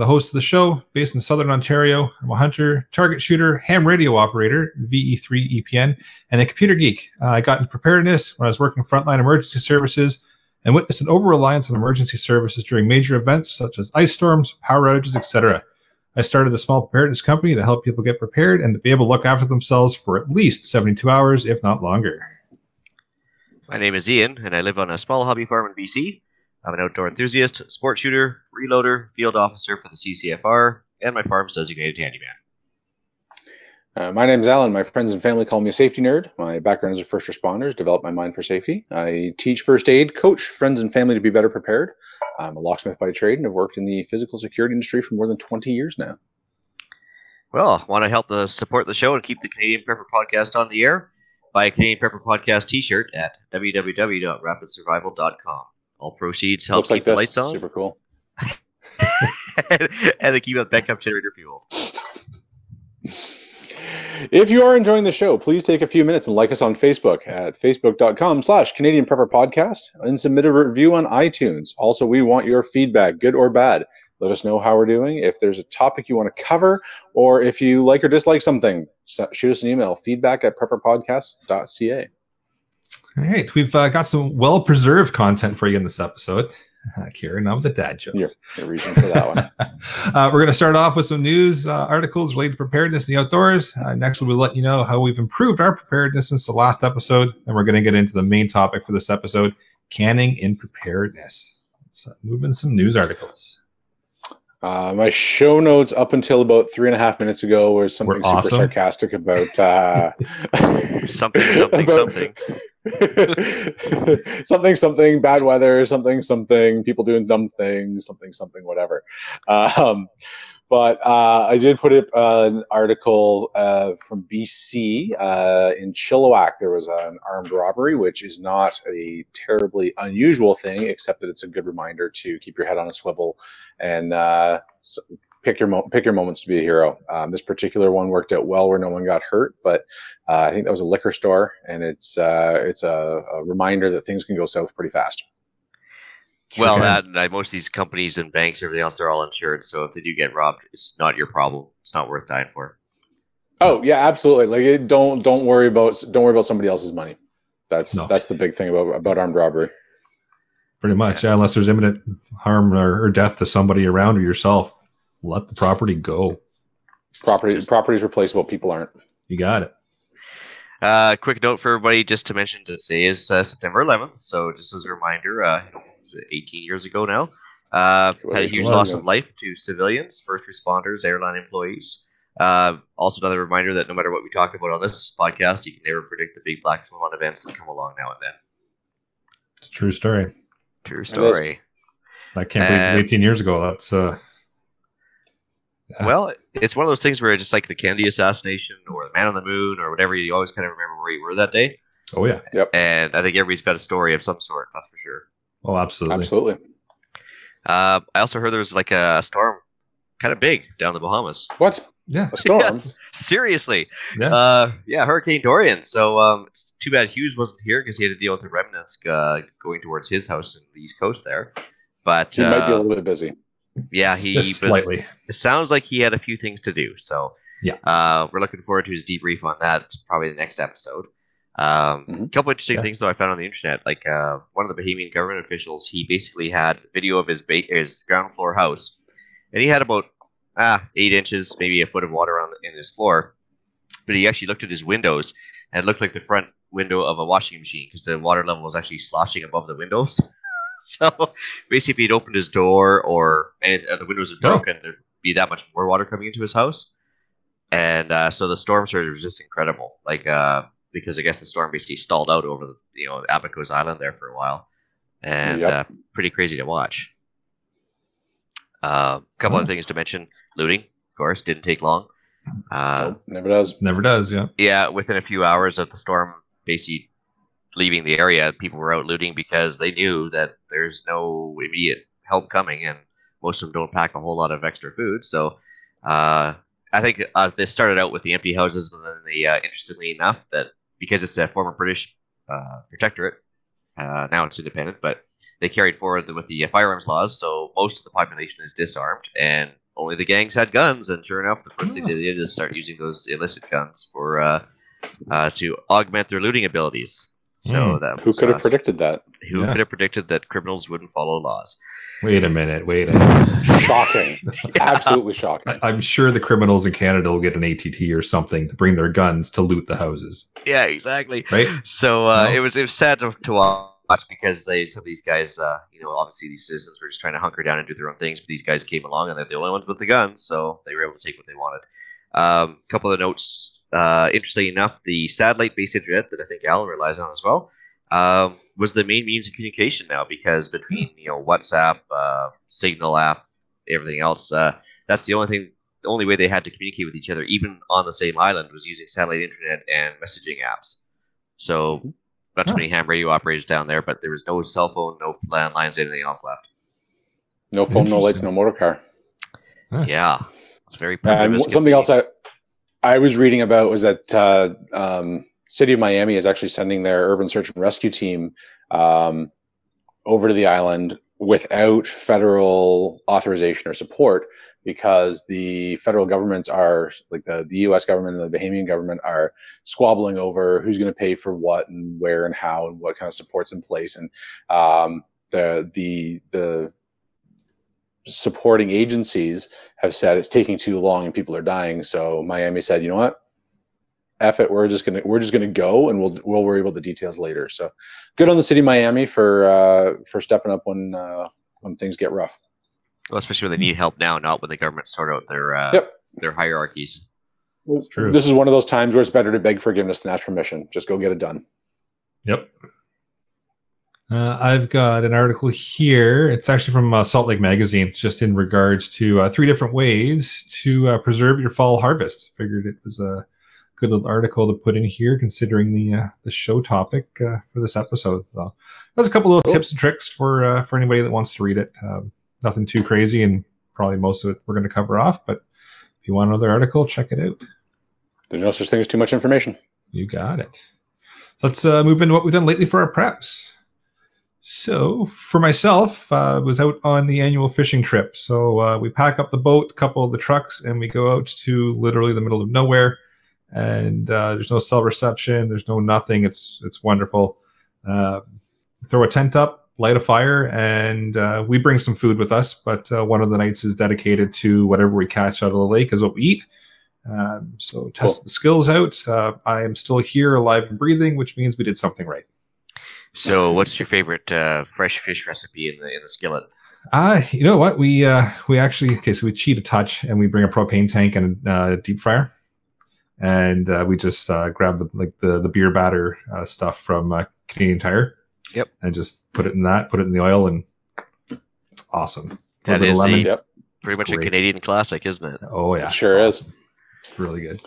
the host of the show, based in Southern Ontario. I'm a hunter, target shooter, ham radio operator, VE3 EPN, and a computer geek. Uh, I got into preparedness when I was working frontline emergency services and witnessed an over reliance on emergency services during major events such as ice storms, power outages, etc. I started a small preparedness company to help people get prepared and to be able to look after themselves for at least 72 hours, if not longer. My name is Ian, and I live on a small hobby farm in BC. I'm an outdoor enthusiast, sport shooter, reloader, field officer for the CCFR, and my farm's designated handyman. Uh, my name is Alan. My friends and family call me a safety nerd. My background as a first responder developed my mind for safety. I teach first aid, coach friends and family to be better prepared. I'm a locksmith by trade and have worked in the physical security industry for more than 20 years now. Well, want to help the support the show and keep the Canadian Prepper Podcast on the air? Buy a Canadian Prepper Podcast T-shirt at www.rapidsurvival.com. All proceeds help Looks keep like the this. lights on Super cool. and they keep up backup generator fuel. If you are enjoying the show, please take a few minutes and like us on Facebook at facebook.com slash Canadian Prepper Podcast and submit a review on iTunes. Also, we want your feedback, good or bad. Let us know how we're doing. If there's a topic you want to cover, or if you like or dislike something, shoot us an email, feedback at prepperpodcast.ca. All right, we've uh, got some well preserved content for you in this episode. Uh, Kieran, on with the dad jokes. Your, your reason for that one. uh, we're going to start off with some news uh, articles related to preparedness in the outdoors. Uh, next, we'll let you know how we've improved our preparedness since the last episode. And we're going to get into the main topic for this episode canning in preparedness. Let's uh, move in some news articles. Uh, my show notes up until about three and a half minutes ago was something Were super awesome. sarcastic about uh, Something, something, about- something. something, something, bad weather, something, something, people doing dumb things, something, something, whatever. Um, but uh, I did put up uh, an article uh, from BC uh, in Chilliwack. There was an armed robbery, which is not a terribly unusual thing, except that it's a good reminder to keep your head on a swivel and uh, pick your mo- pick your moments to be a hero. Um, this particular one worked out well, where no one got hurt, but uh, I think that was a liquor store, and it's uh, it's a, a reminder that things can go south pretty fast. Well, Okay. that and uh, most of these companies and banks, everything else, they're all insured. So if they do get robbed, it's not your problem. It's not worth dying for. Oh yeah, absolutely. Like it, don't don't worry about don't worry about somebody else's money. That's No. that's the big thing about about armed robbery. Pretty much, yeah, unless there's imminent harm or, or death to somebody around or yourself, let the property go. Property Just- property is replaceable. People aren't. You got it. Uh, quick note for everybody, just to mention that today is uh, September 11th. So just as a reminder, uh, was 18 years ago now, uh, had a huge loss ago. of life to civilians, first responders, airline employees. Uh, also, another reminder that no matter what we talk about on this podcast, you can never predict the big black swan events that come along now and then. It's a true story. True story. I can't believe Um, 18 years ago. That's uh, Yeah. Well, it's one of those things where just like the Kennedy assassination or the man on the moon or whatever, you always kind of remember where you were that day. oh yeah, Yep. And I think everybody's got a story of some sort, that's for sure. oh absolutely. Absolutely. Uh, I also heard there was like a storm, kind of big, down the Bahamas. What Yeah, a storm? Yes, seriously. yeah. Uh, yeah, Hurricane Dorian. So um, it's too bad Hughes wasn't here because he had to deal with the remnants uh, going towards his house in the east coast there. But He might be a uh, little bit busy. Yeah, he was, slightly. it sounds like he had a few things to do. So Yeah. uh, we're looking forward to his debrief on that. Probably the next episode. Um, A Mhm. couple interesting Yeah. things though I found on the internet. Like uh, one of the Bahamian government officials, he basically had video of his ba- his ground floor house, and he had about ah eight inches, maybe a foot of water on the, in his floor. But he actually looked at his windows, and it looked like the front window of a washing machine because the water level was actually sloshing above the windows. so basically, if he'd opened his door or and uh, the windows were Oh. broken, there'd be that much more water coming into his house. And uh, so the storm surge was just incredible. Like uh, because I guess the storm basically stalled out over the you know Abacos Island there for a while, and Yep. uh, pretty crazy to watch. A uh, couple Oh. other things to mention: looting, of course, didn't take long. Uh, Nope, never does. Never does. Yeah. yeah, within a few hours of the storm basically leaving the area, people were out looting because they knew that there's no immediate help coming, and most of them don't pack a whole lot of extra food. So uh, I think uh, this started out with the empty houses, but then they, uh, interestingly enough, that because it's a former British uh, protectorate, uh, now it's independent, but they carried forward with the firearms laws, so most of the population is disarmed, and only the gangs had guns. And sure enough, the first thing they did is start using those illicit guns for uh, uh, to augment their looting abilities. So Hmm. that Who was, could have uh, predicted that? Who Yeah. could have predicted that criminals wouldn't follow laws? Wait a minute. Wait a minute. Shocking. Absolutely shocking. I, I'm sure the criminals in Canada will get an ATT or something to bring their guns to loot the houses, Yeah, exactly. right? So uh, No. it was it was sad to, to watch because they some of these guys, uh, you know, obviously these citizens were just trying to hunker down and do their own things, but these guys came along and they're the only ones with the guns, so they were able to take what they wanted. A um, couple of notes. Uh, interestingly enough, the satellite-based internet that I think Alan relies on as well um, was the main means of communication now because between you know WhatsApp, uh, Signal app, everything else, uh, that's the only thing. The only way they had to communicate with each other, even on the same island, was using satellite internet and messaging apps. So, not too many ham radio operators down there, but there was no cell phone, no landlines, anything else left. No phone, no lights, no motor car. Huh. Yeah, it's very And primitive. wh- something else I I was reading about was that uh, um, City of Miami is actually sending their urban search and rescue team um, over to the island without federal authorization or support because the federal governments are like the, the U.S. government and the Bahamian government are squabbling over who's going to pay for what and where and how and what kind of supports in place and um, the the the supporting agencies have said it's taking too long and people are dying. So Miami said, you know what? F it, we're just gonna we're just gonna go and we'll we'll worry about the details later. So good on the city of Miami for uh, for stepping up when uh, when things get rough. well, especially when they need help now, not when the government sort out their uh, Yep. their hierarchies. It's true. This is one of those times where it's better to beg forgiveness than ask permission. Just go get it done. Yep. Uh, I've got an article here. It's actually from uh, Salt Lake Magazine. It's just in regards to uh, three different ways to uh, preserve your fall harvest. Figured it was a good little article to put in here, considering the uh, the show topic uh, for this episode. So there's a couple little Cool. tips and tricks for uh, for anybody that wants to read it. Um, nothing too crazy, and probably most of it we're going to cover off. But if you want another article, check it out. There's no such thing as too much information. You got it. Let's uh, move into what we've done lately for our preps. So, for myself, uh, was out on the annual fishing trip. So uh, we pack up the boat, a couple of the trucks, and we go out to literally the middle of nowhere. And uh, there's no cell reception. There's no nothing. It's it's wonderful. Uh, throw a tent up, light a fire, and uh, we bring some food with us. But uh, one of the nights is dedicated to whatever we catch out of the lake is what we eat. Um, so test Cool. the skills out. Uh, I am still here, alive and breathing, which means we did something right. So, what's your favorite uh, fresh fish recipe in the in the skillet? Uh, you know what? We uh, we actually okay. So we cheat a touch, and we bring a propane tank and a uh, deep fryer, and uh, we just uh, grab the like the the beer batter uh, stuff from uh, Canadian Tire. Yep. And just put it in that, put it in the oil, and it's awesome. That Little is a, Yep, pretty much a Canadian classic, isn't it? Oh yeah, it sure it's is. It's really good.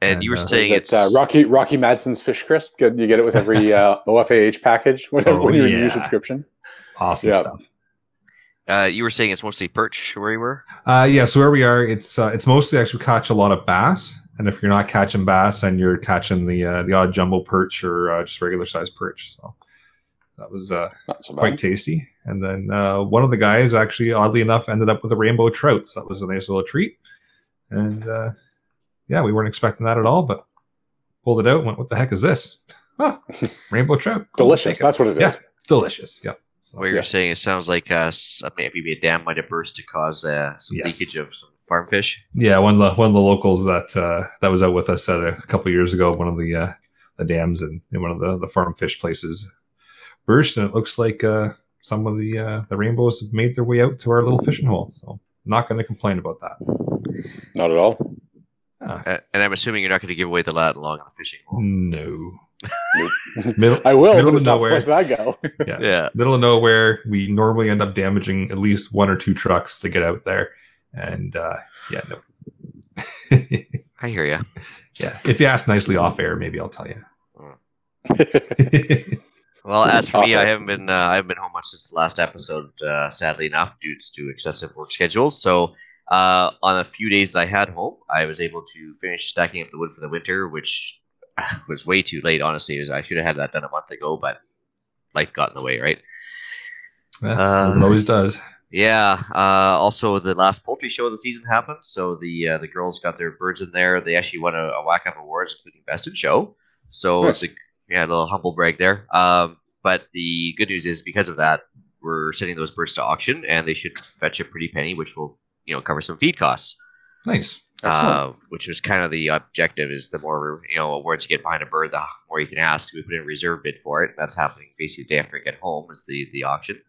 And, And, you were uh, saying It's it's uh, Rocky Rocky Madsen's fish crisp. Good, you get it with every uh, OFAH package when, Oh, when you renew your subscription. Awesome Yeah. stuff. uh, you were saying it's mostly perch where you were. Uh, yeah, so where we are, it's uh, it's mostly actually catch a lot of bass, and if you're not catching bass, and you're catching the uh, the odd jumbo perch or uh, just regular sized perch, so that was uh, so quite tasty. And then uh, one of the guys actually, oddly enough, ended up with a rainbow trout, so that was a nice little treat. And uh, yeah, we weren't expecting that at all, but pulled it out. Went, what the heck is this? Huh, rainbow trout, Cool, Delicious. That's what it is. Yeah, it's delicious. Yeah. So, What you're Yeah. saying, it sounds like uh, maybe a dam might have burst to cause uh, some Yes. leakage of some farm fish. Yeah, one of the one of the locals that uh, that was out with us at a, couple years ago, one of the uh, the dams and in one of the, the farm fish places burst, and it looks like uh, some of the uh, the rainbows have made their way out to our little fishing hole. So not going to complain about that. Not at all. Uh, and I'm assuming you're not going to give away the lat along on the fishing hole. No, middle I will, Middle of nowhere. supposed to that go. yeah. Yeah. middle of nowhere. We normally end up damaging at least one or two trucks to get out there, and uh, yeah, no. I hear you. yeah, if you ask nicely off air, maybe I'll tell you. Well, as for me, I haven't been uh, I haven't been home much since the last episode. Uh, sadly enough, due to excessive work schedules. So, uh, on a few days I had home, I was able to finish stacking up the wood for the winter, which was way too late. Honestly, I should have had that done a month ago, but life got in the way, right? Yeah, Uh, it always does. Yeah. Uh, also, the last poultry show of the season happened, so the uh, the girls got their birds in there. They actually won a, a whack up awards, including best in show. So Nice. it's a yeah, a little humble brag there. Um, but the good news is because of that, we're sending those birds to auction, and they should fetch a pretty penny, which will you know cover some feed costs. Nice. Uh, which was kind of the objective is the more you know awards you get behind a bird, the more you can ask. We put in a reserve bid for it. That's happening basically the day after I get home is the the auction.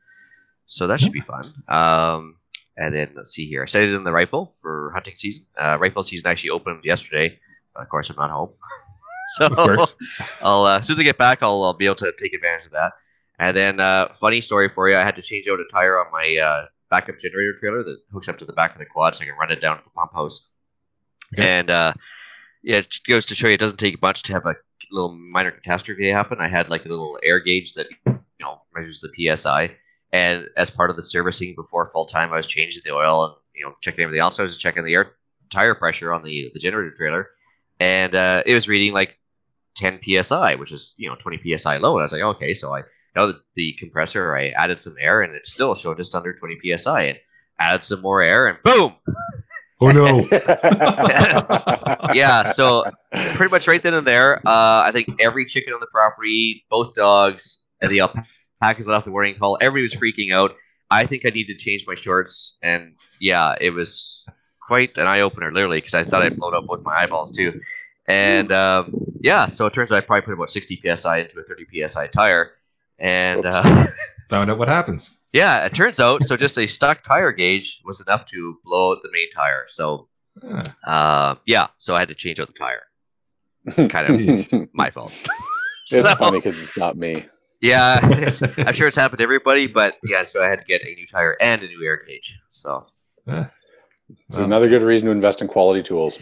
So that should be fun. Um, and then let's see here. I set it in the rifle for hunting season. Uh, rifle season actually opened yesterday. But of course, I'm not home. so I'll uh, as soon as I get back, I'll, I'll be able to take advantage of that. And then, uh, funny story for you, I had to change out a tire on my uh, backup generator trailer that hooks up to the back of the quad, so I can run it down to the pump house. Okay. And uh, yeah, it goes to show you it doesn't take much to have a little minor catastrophe happen. I had like a little air gauge that you know measures the psi, and as part of the servicing before full time, I was changing the oil and you know checking everything else. I was checking the air tire pressure on the the generator trailer, and uh, it was reading like 10 psi, which is you know 20 psi low. And I was like, okay, so I know that the compressor. I added some air, and it still showed just under 20 psi. And added some more air, and boom! Oh no. Yeah, so pretty much right then and there, uh, I think every chicken on the property, both dogs, and the alpacas left the warning call, everybody was freaking out. I think I needed to change my shorts, and yeah, it was quite an eye opener, literally, because I thought I'd blown up with my eyeballs too. And um, yeah, so it turns out I probably put about 60 psi into a 30 psi tire, and uh, Found out what happens. yeah, it turns out so just a stuck tire gauge was enough to blow out the main tire. So Ah, uh, yeah, so I had to change out the tire. kind of my fault. It's So, funny because it's not me. Yeah, it's, I'm sure it's happened to everybody, but yeah, so I had to get a new tire and a new air gauge. So ah. It's Wow. another good reason to invest in quality tools.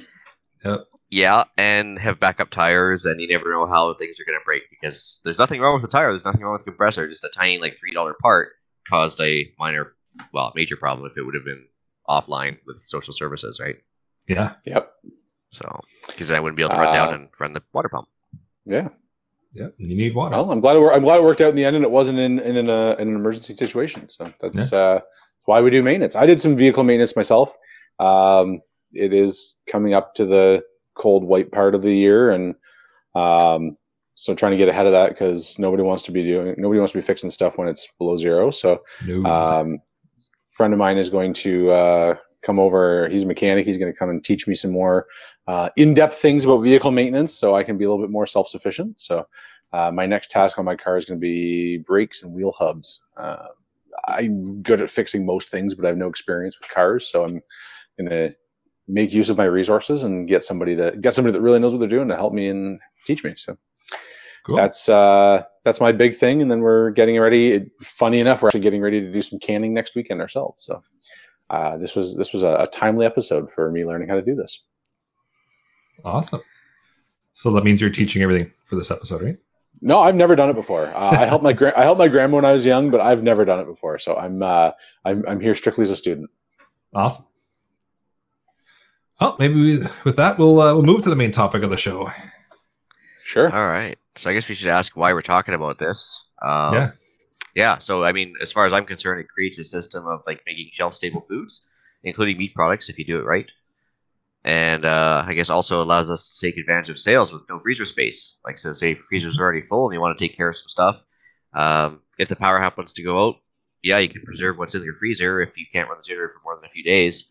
Yeah, and have backup tires, and you never know how things are going to break because there's nothing wrong with the tire. There's nothing wrong with the compressor. Just a tiny like three dollar part caused a minor, well, major problem if it would have been offline with social services, right? Yeah. Yep. So because I wouldn't be able to run down Uh, and run the water pump. Yeah. Yeah. You need water. Well, I'm glad it, I'm glad it worked out in the end, and it wasn't in in an, uh, in an emergency situation. So that's uh, that's why we do maintenance. I did some vehicle maintenance myself. Um, it is coming up to the cold white part of the year, and um, so trying to get ahead of that because nobody wants to be doing nobody wants to be fixing stuff when it's below zero. So no. um, friend of mine is going to uh, come over. He's a mechanic. He's going to come and teach me some more uh, in-depth things about vehicle maintenance, so I can be a little bit more self-sufficient. So uh, my next task on my car is going to be brakes and wheel hubs. Uh, I'm good at fixing most things, but I have no experience with cars, so I'm going to make use of my resources and get somebody that get somebody that really knows what they're doing to help me and teach me. So cool. that's uh, that's my big thing. And then we're getting ready. It, funny enough, we're actually getting ready to do some canning next weekend ourselves. So uh, this was this was a, a timely episode for me learning how to do this. awesome. So that means you're teaching everything for this episode, right? No, I've never done it before. Uh, I helped my gra- I helped my grandma when I was young, but I've never done it before. So I'm uh, I'm, I'm here strictly as a student. Awesome. Well, maybe we, with that we'll uh, we'll move to the main topic of the show. Sure. All right. So I guess we should ask why we're talking about this. Um, Yeah. Yeah. So I mean, as far as I'm concerned, it creates a system of like making shelf-stable foods, including meat products, if you do it right. And uh, I guess also allows us to take advantage of sales with no freezer space. Like, so say freezer's already full and you want to take care of some stuff. Um, if the power happens to go out, yeah, you can preserve what's in your freezer if you can't run the generator for more than a few days.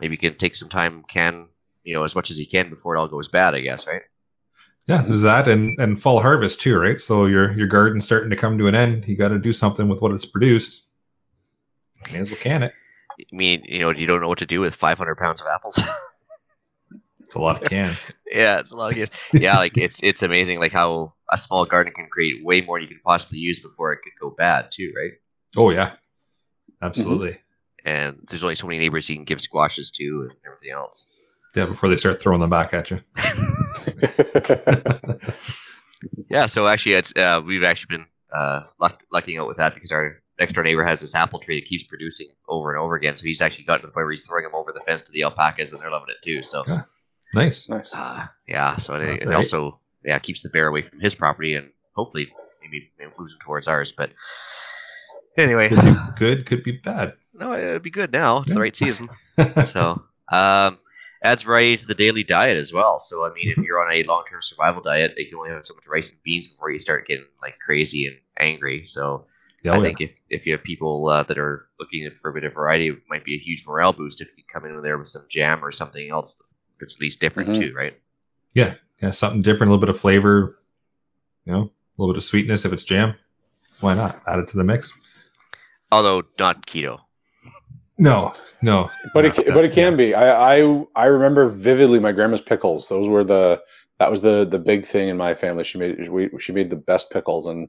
Maybe you can take some time, can you know, as much as you can before it all goes bad. I guess, right? Yeah, there's that and and fall harvest too, right? So your your garden's starting to come to an end. You got to do something with what it's produced. May as well can it. I mean, you know, you don't know what to do with 500 pounds of apples. It's a lot of cans. yeah, it's a lot of cans. Yeah, like it's it's amazing, like how a small garden can create way more than you can possibly use before it could go bad, too, right? oh yeah, absolutely. And there's only so many neighbors you can give squashes to and everything else. Yeah, before they start throwing them back at you. Yeah, so actually, it's uh, we've actually been uh, luck- lucking out with that because our next door neighbor has this apple tree that keeps producing over and over again. So he's actually gotten to the point where he's throwing them over the fence to the alpacas, and they're loving it too. So Yeah. Nice. nice. uh, yeah, so it, it right. also yeah keeps the bear away from his property and hopefully maybe moves him towards ours. But Anyway, Could be good, could be bad. No, it'd be good now. It's the right season. so um, adds variety to the daily diet as well. So I mean, if you're on a long-term survival diet, you can only have so much rice and beans before you start getting like crazy and angry. So Yeah, I oh, yeah. think if, if you have people uh, that are looking for a bit of variety, it might be a huge morale boost if you come in there with some jam or something else that's at least different Mhm. too, right? Yeah, yeah, something different, a little bit of flavor, you know, a little bit of sweetness if it's jam. Why not? Add it to the mix. Although not keto. No, no. but it ca- but it can be. I, I I remember vividly my grandma's pickles. Those were the that was the the big thing in my family. She made we, she made the best pickles, and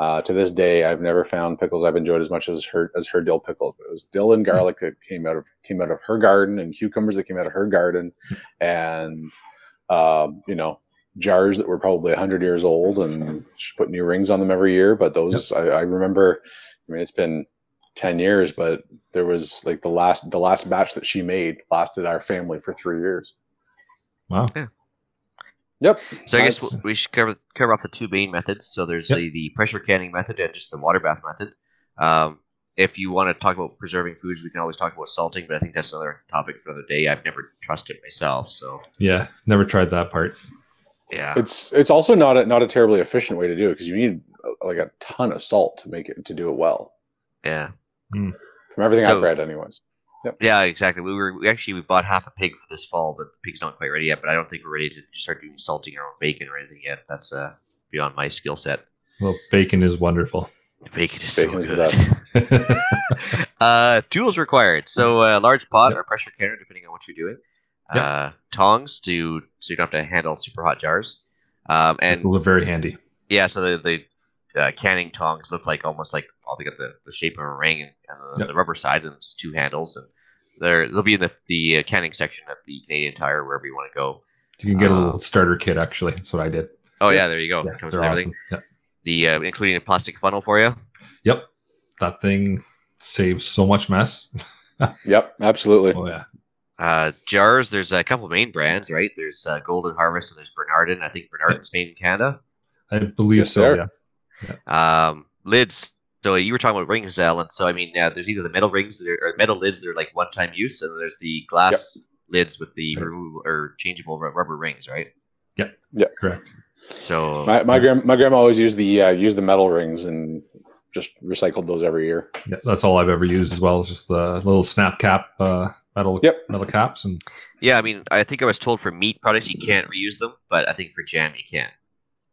uh, to this day, I've never found pickles I've enjoyed as much as her as her dill pickles. It was dill and garlic that came out of came out of her garden, and cucumbers that came out of her garden, and um, you know jars that were probably 100 years old and she put new rings on them every year but those I, I remember i mean it's been 10 years but there was like the last the last batch that she made lasted our family for three years Wow. yep So I guess we should cover cover off the two main methods. So there's Yep. the, the pressure canning method and just the water bath method. Um, if you want to talk about preserving foods, we can always talk about salting, but I think that's another topic for another day. I've never trusted myself, so Yeah, never tried that part. yeah. it's it's also not a not a terribly efficient way to do it because you need like a ton of salt to make it to do it well Yeah, from everything So- i've read anyways yeah, exactly. We were we actually we bought half a pig for this fall, but the pig's not quite ready yet. But I don't think we're ready to start doing salting our own bacon or anything yet. That's uh beyond my skill set. Well, bacon is wonderful. Bacon is Bacon so is good. best. uh, tools required. So a large pot or pressure canner, depending on what you're doing. Yep. Uh, tongs to so you don't have to handle super hot jars. Um, and and very handy. yeah, so the the uh, canning tongs look like almost like oh, they got the, the shape of a ring and, and the, Yep. the rubber side, and it's just two handles. And they're they'll be in the the uh, canning section of the Canadian Tire wherever you want to go. You can get a little starter kit. Actually, that's what I did. Oh Yeah. yeah, there you go. Yeah, comes they're with everything. awesome. The uh, including a plastic funnel for you. Yep. That thing saves so much mess. yep absolutely oh yeah. Uh, jars, there's a couple main brands, right? There's uh, Golden Harvest and there's Bernardin. I think Bernardin's made in Canada. I believe Yes, so. sir. Yeah. Um, lids. So you were talking about rings, Alan. So I mean, yeah, there's either the metal rings that are, or metal lids that are like one-time use, and then there's the glass lids with the Right. removable or changeable rubber rings, right? Yeah. Yeah. Correct. So my, my, grand, my grandma always used the uh, used the metal rings and just recycled those every year Yeah, that's all I've ever used as well. Is just the little snap cap uh, metal Yep. metal caps and yeah, I mean, I think I was told for meat products you can't reuse them, but I think for jam you can.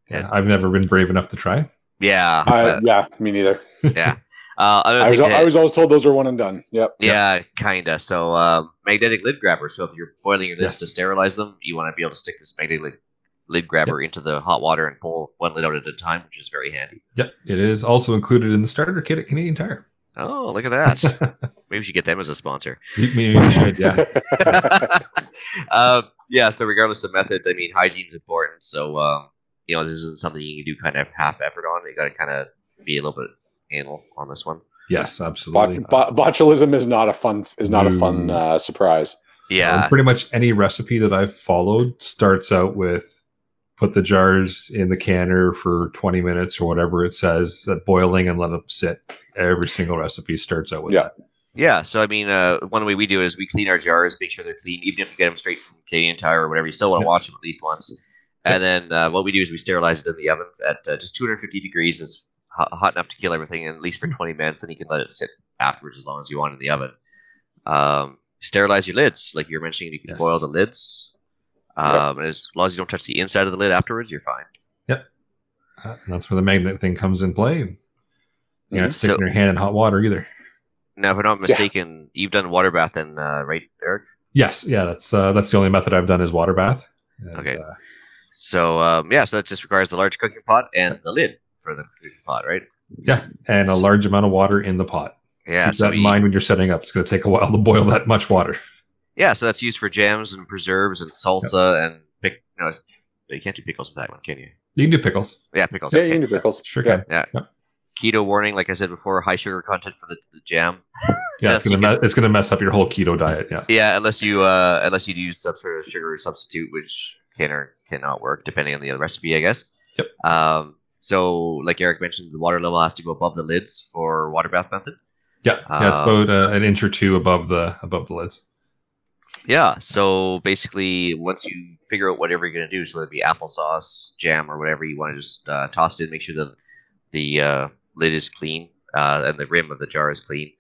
yeah, I've never been brave enough to try. Yeah, I, but- yeah me neither yeah. Uh, I, I was, that- I was always told those are one and done yep Yeah, kinda. So um, magnetic lid grabber. So if you're boiling your lids Yes. to sterilize them, you want to be able to stick this magnetic lid grabber into the hot water and pull one lid out at a time, which is very handy. Yep, it is also included in the starter kit at Canadian Tire. Oh, look at that! Maybe we should get them as a sponsor. Maybe we should, yeah. uh, yeah. So regardless of method, I mean, hygiene's important. So um, you know, this isn't something you can do kind of half effort on. You got to kind of be a little bit anal on this one. Yes, absolutely. bot, botulism is not a fun is not a fun uh, surprise Yeah. Um, pretty much any recipe that I've followed starts out with put the jars in the canner for 20 minutes or whatever it says at boiling and let them sit. Every single recipe starts out with Yeah. that. Yeah, so I mean, uh, one way we do it is we clean our jars, make sure they're clean, even if you get them straight from Canadian Tire or whatever. You still want to Yeah. wash them at least once. And then uh, what we do is we sterilize it in the oven at uh, just 250 degrees. It's hot, hot enough to kill everything, and at least for 20 minutes. Then you can let it sit afterwards as long as you want in the oven. Um, sterilize your lids, like you were mentioning. You can Yes. boil the lids, um, and as long as you don't touch the inside of the lid afterwards, you're fine. Uh, that's where the magnet thing comes in play. You're not sticking So- your hand in hot water either. Now, if I'm not mistaken, you've done water bath, then uh, right, Eric? Yes, yeah, that's uh, that's the only method I've done is water bath. And, Okay. So um, yeah, so that just requires a large cooking pot and the lid for the cooking pot, right? yeah, and a large amount of water in the pot. Yeah, Keep so that in we- mind when you're setting up. It's going to take a while to boil that much water. Yeah, so that's used for jams and preserves and salsa and pick. No, it's, you can't do pickles with that one, can you? You can do pickles. Yeah, pickles. yeah okay. you can do pickles Sure Yeah. can. Keto warning, like I said before, high sugar content for the, the jam. Yeah, Yes, it's gonna me- it's going to mess up your whole keto diet. Yeah. Yeah, unless you uh, unless you use some sort of sugar substitute, which can or cannot work depending on the recipe, I guess. Yep. Um, so, like Eric mentioned, the water level has to go above the lids for water bath method. Yeah, yeah, it's Um, about uh, an inch or two above the above the lids. Yeah. So basically, once you figure out whatever you're gonna do, so whether it be applesauce, jam, or whatever, you want to just uh, toss it in. Make sure that the uh, lid is clean uh, and the rim of the jar is clean.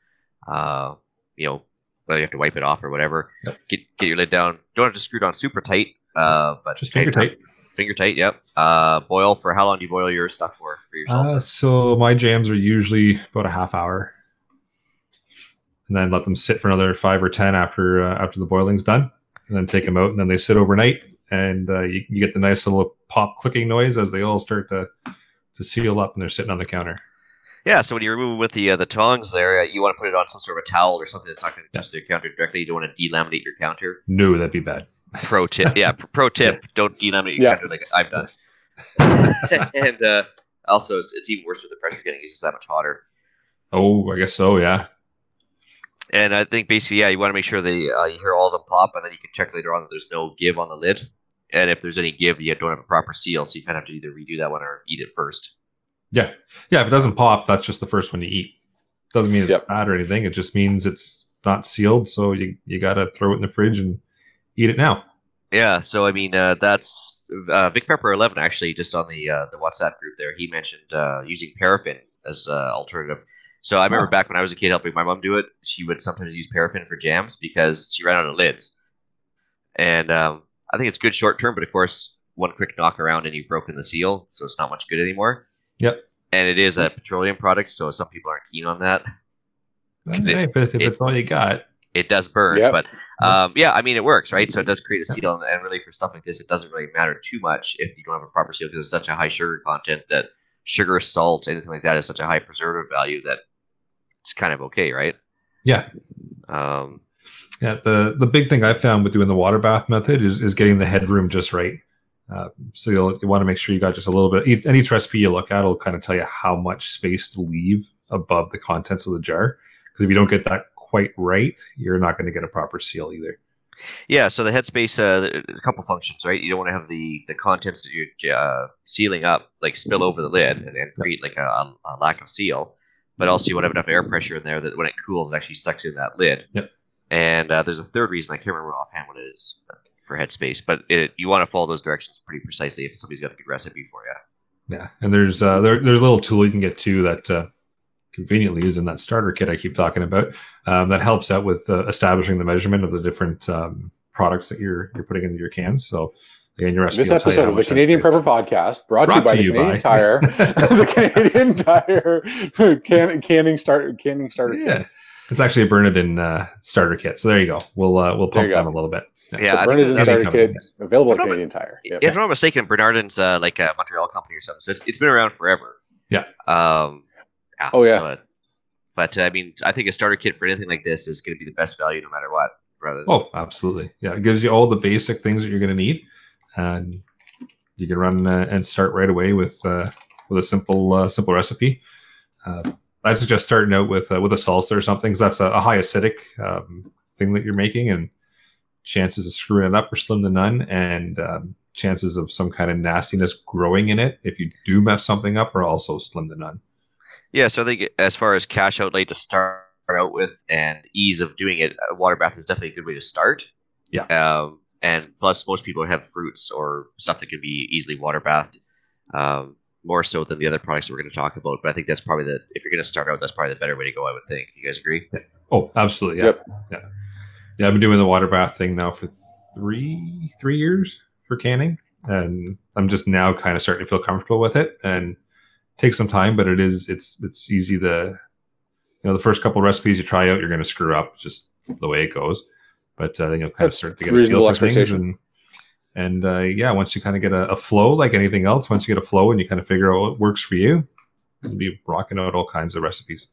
Uh, you know, whether you have to wipe it off or whatever. Yep. Get get your lid down. Don't have to screw it on super tight. Uh, but Just finger tight. Finger tight. Yep. Uh, boil for how long do you boil your stuff for for your salsa? Uh, so my jams are usually about a half hour, and then let them sit for another five or ten after uh, after the boiling's done, and then take them out, and then they sit overnight, and uh, you, you get the nice little pop clicking noise as they all start to to seal up, and they're sitting on the counter. Yeah, so when you remove it with the uh, the tongs there, uh, you want to put it on some sort of a towel or something that's not going to touch the counter directly. You don't want to delaminate your counter. No, that'd be bad. Pro tip, yeah. Pro tip: don't delaminate your Yeah. like I've done. and uh, also, it's, it's even worse with the pressure getting it's just that much hotter. Oh, I guess so. Yeah. And I think basically, yeah, you want to make sure they uh, you hear all of them pop, and then you can check later on that there's no give on the lid. And if there's any give, you don't have a proper seal, so you kind of have to either redo that one or eat it first. Yeah. Yeah. If it doesn't pop, that's just the first one you eat. Doesn't mean it's Yep. bad or anything. It just means it's not sealed. So you, you got to throw it in the fridge and eat it now. Yeah, so I mean, uh, that's uh, Big Pepper Eleven actually just on the uh, the WhatsApp group there. He mentioned uh, using paraffin as uh, alternative. So I remember Oh. back when I was a kid helping my mom do it, she would sometimes use paraffin for jams because she ran out of lids. And um, I think it's good short term, but of course, one quick knock around and you've broken the seal, so it's not much good anymore. Yep. And it is a petroleum product, so some people aren't keen on that. Is it- but if it- it's all you got, it does burn, Yep. but um, yeah, I mean it works, right? So it does create a seal, and, and really for stuff like this, it doesn't really matter too much if you don't have a proper seal because it's such a high sugar content that sugar, salt, anything like that is such a high preservative value that it's kind of okay, right? yeah, Um, Yeah, the the big thing I found with doing the water bath method is, is getting the headroom just right. Uh, so you'll, you want to make sure you got just a little bit. each- Any recipe you look at will kind of tell you how much space to leave above the contents of the jar. Because if you don't get that quite right, you're not going to get a proper seal either. yeah, so the headspace, uh, a couple functions, right? You don't want to have the the contents that you're uh, sealing up like spill over the lid and, and create like a, a lack of seal, but also you want to have enough air pressure in there that when it cools, it actually sucks in that lid. Yep. And uh, there's a third reason I can't remember offhand what it is for headspace, but it, you want to follow those directions pretty precisely if somebody's got a good recipe for you. Yeah, and there's uh, there, there's a little tool you can get too that uh, conveniently is in that starter kit I keep talking about. Um, that helps out with uh, establishing the measurement of the different um, products that you're you're putting into your cans. So again, your recipe. This will tell you episode how of the Canadian. Prepper Podcast brought, Brought to to you you by the by- Canadian Tire, the Canadian Tire can, canning starter canning starter. kit. Yeah, it's actually a Bernardin uh, starter kit. So there you go. We'll uh, we'll pump you them a little bit. Yeah, I the think Bernardin that- that'd starter kit available at If Canadian Tire. Yep. If I'm not mistaken, Bernardin's uh, like a Montreal company or something, so it's, it's been around forever. Yeah. Um, Oh, yeah. so, but uh, I mean, I think a starter kit for anything like this is going to be the best value no matter what. Rather than, Oh, absolutely. Yeah, it gives you all the basic things that you're going to need, and you can run uh, and start right away with uh, with a simple uh, simple recipe. Uh, I suggest starting out with uh, with a salsa or something because that's a, a high acidic um, thing that you're making, and chances of screwing it up are slim to none, and um, chances of some kind of nastiness growing in it if you do mess something up are also slim to none. Yeah, so I think as far as cash outlay to start out with and ease of doing it, a water bath is definitely a good way to start. Yeah. Um, and plus, most people have fruits or stuff that can be easily water bathed, um, more so than the other products that we're going to talk about. But I think that's probably the if you're going to start out, that's probably the better way to go. I would think. You guys agree? Yeah. Oh, absolutely. Yeah. Yep. Yeah. Yeah. I've been doing the water bath thing now for three, three years for canning. And I'm just now kind of starting to feel comfortable with it and it takes some time, but it is, it's, it's easy to, you know, the first couple recipes you try out, you're going to screw up just the way it goes. But uh, then you'll kind of start to get a feel for things. expectation. And, and uh, yeah, once you kind of get a, a flow like anything else, once you get a flow and you kind of figure out what works for you, you'll be rocking out all kinds of recipes.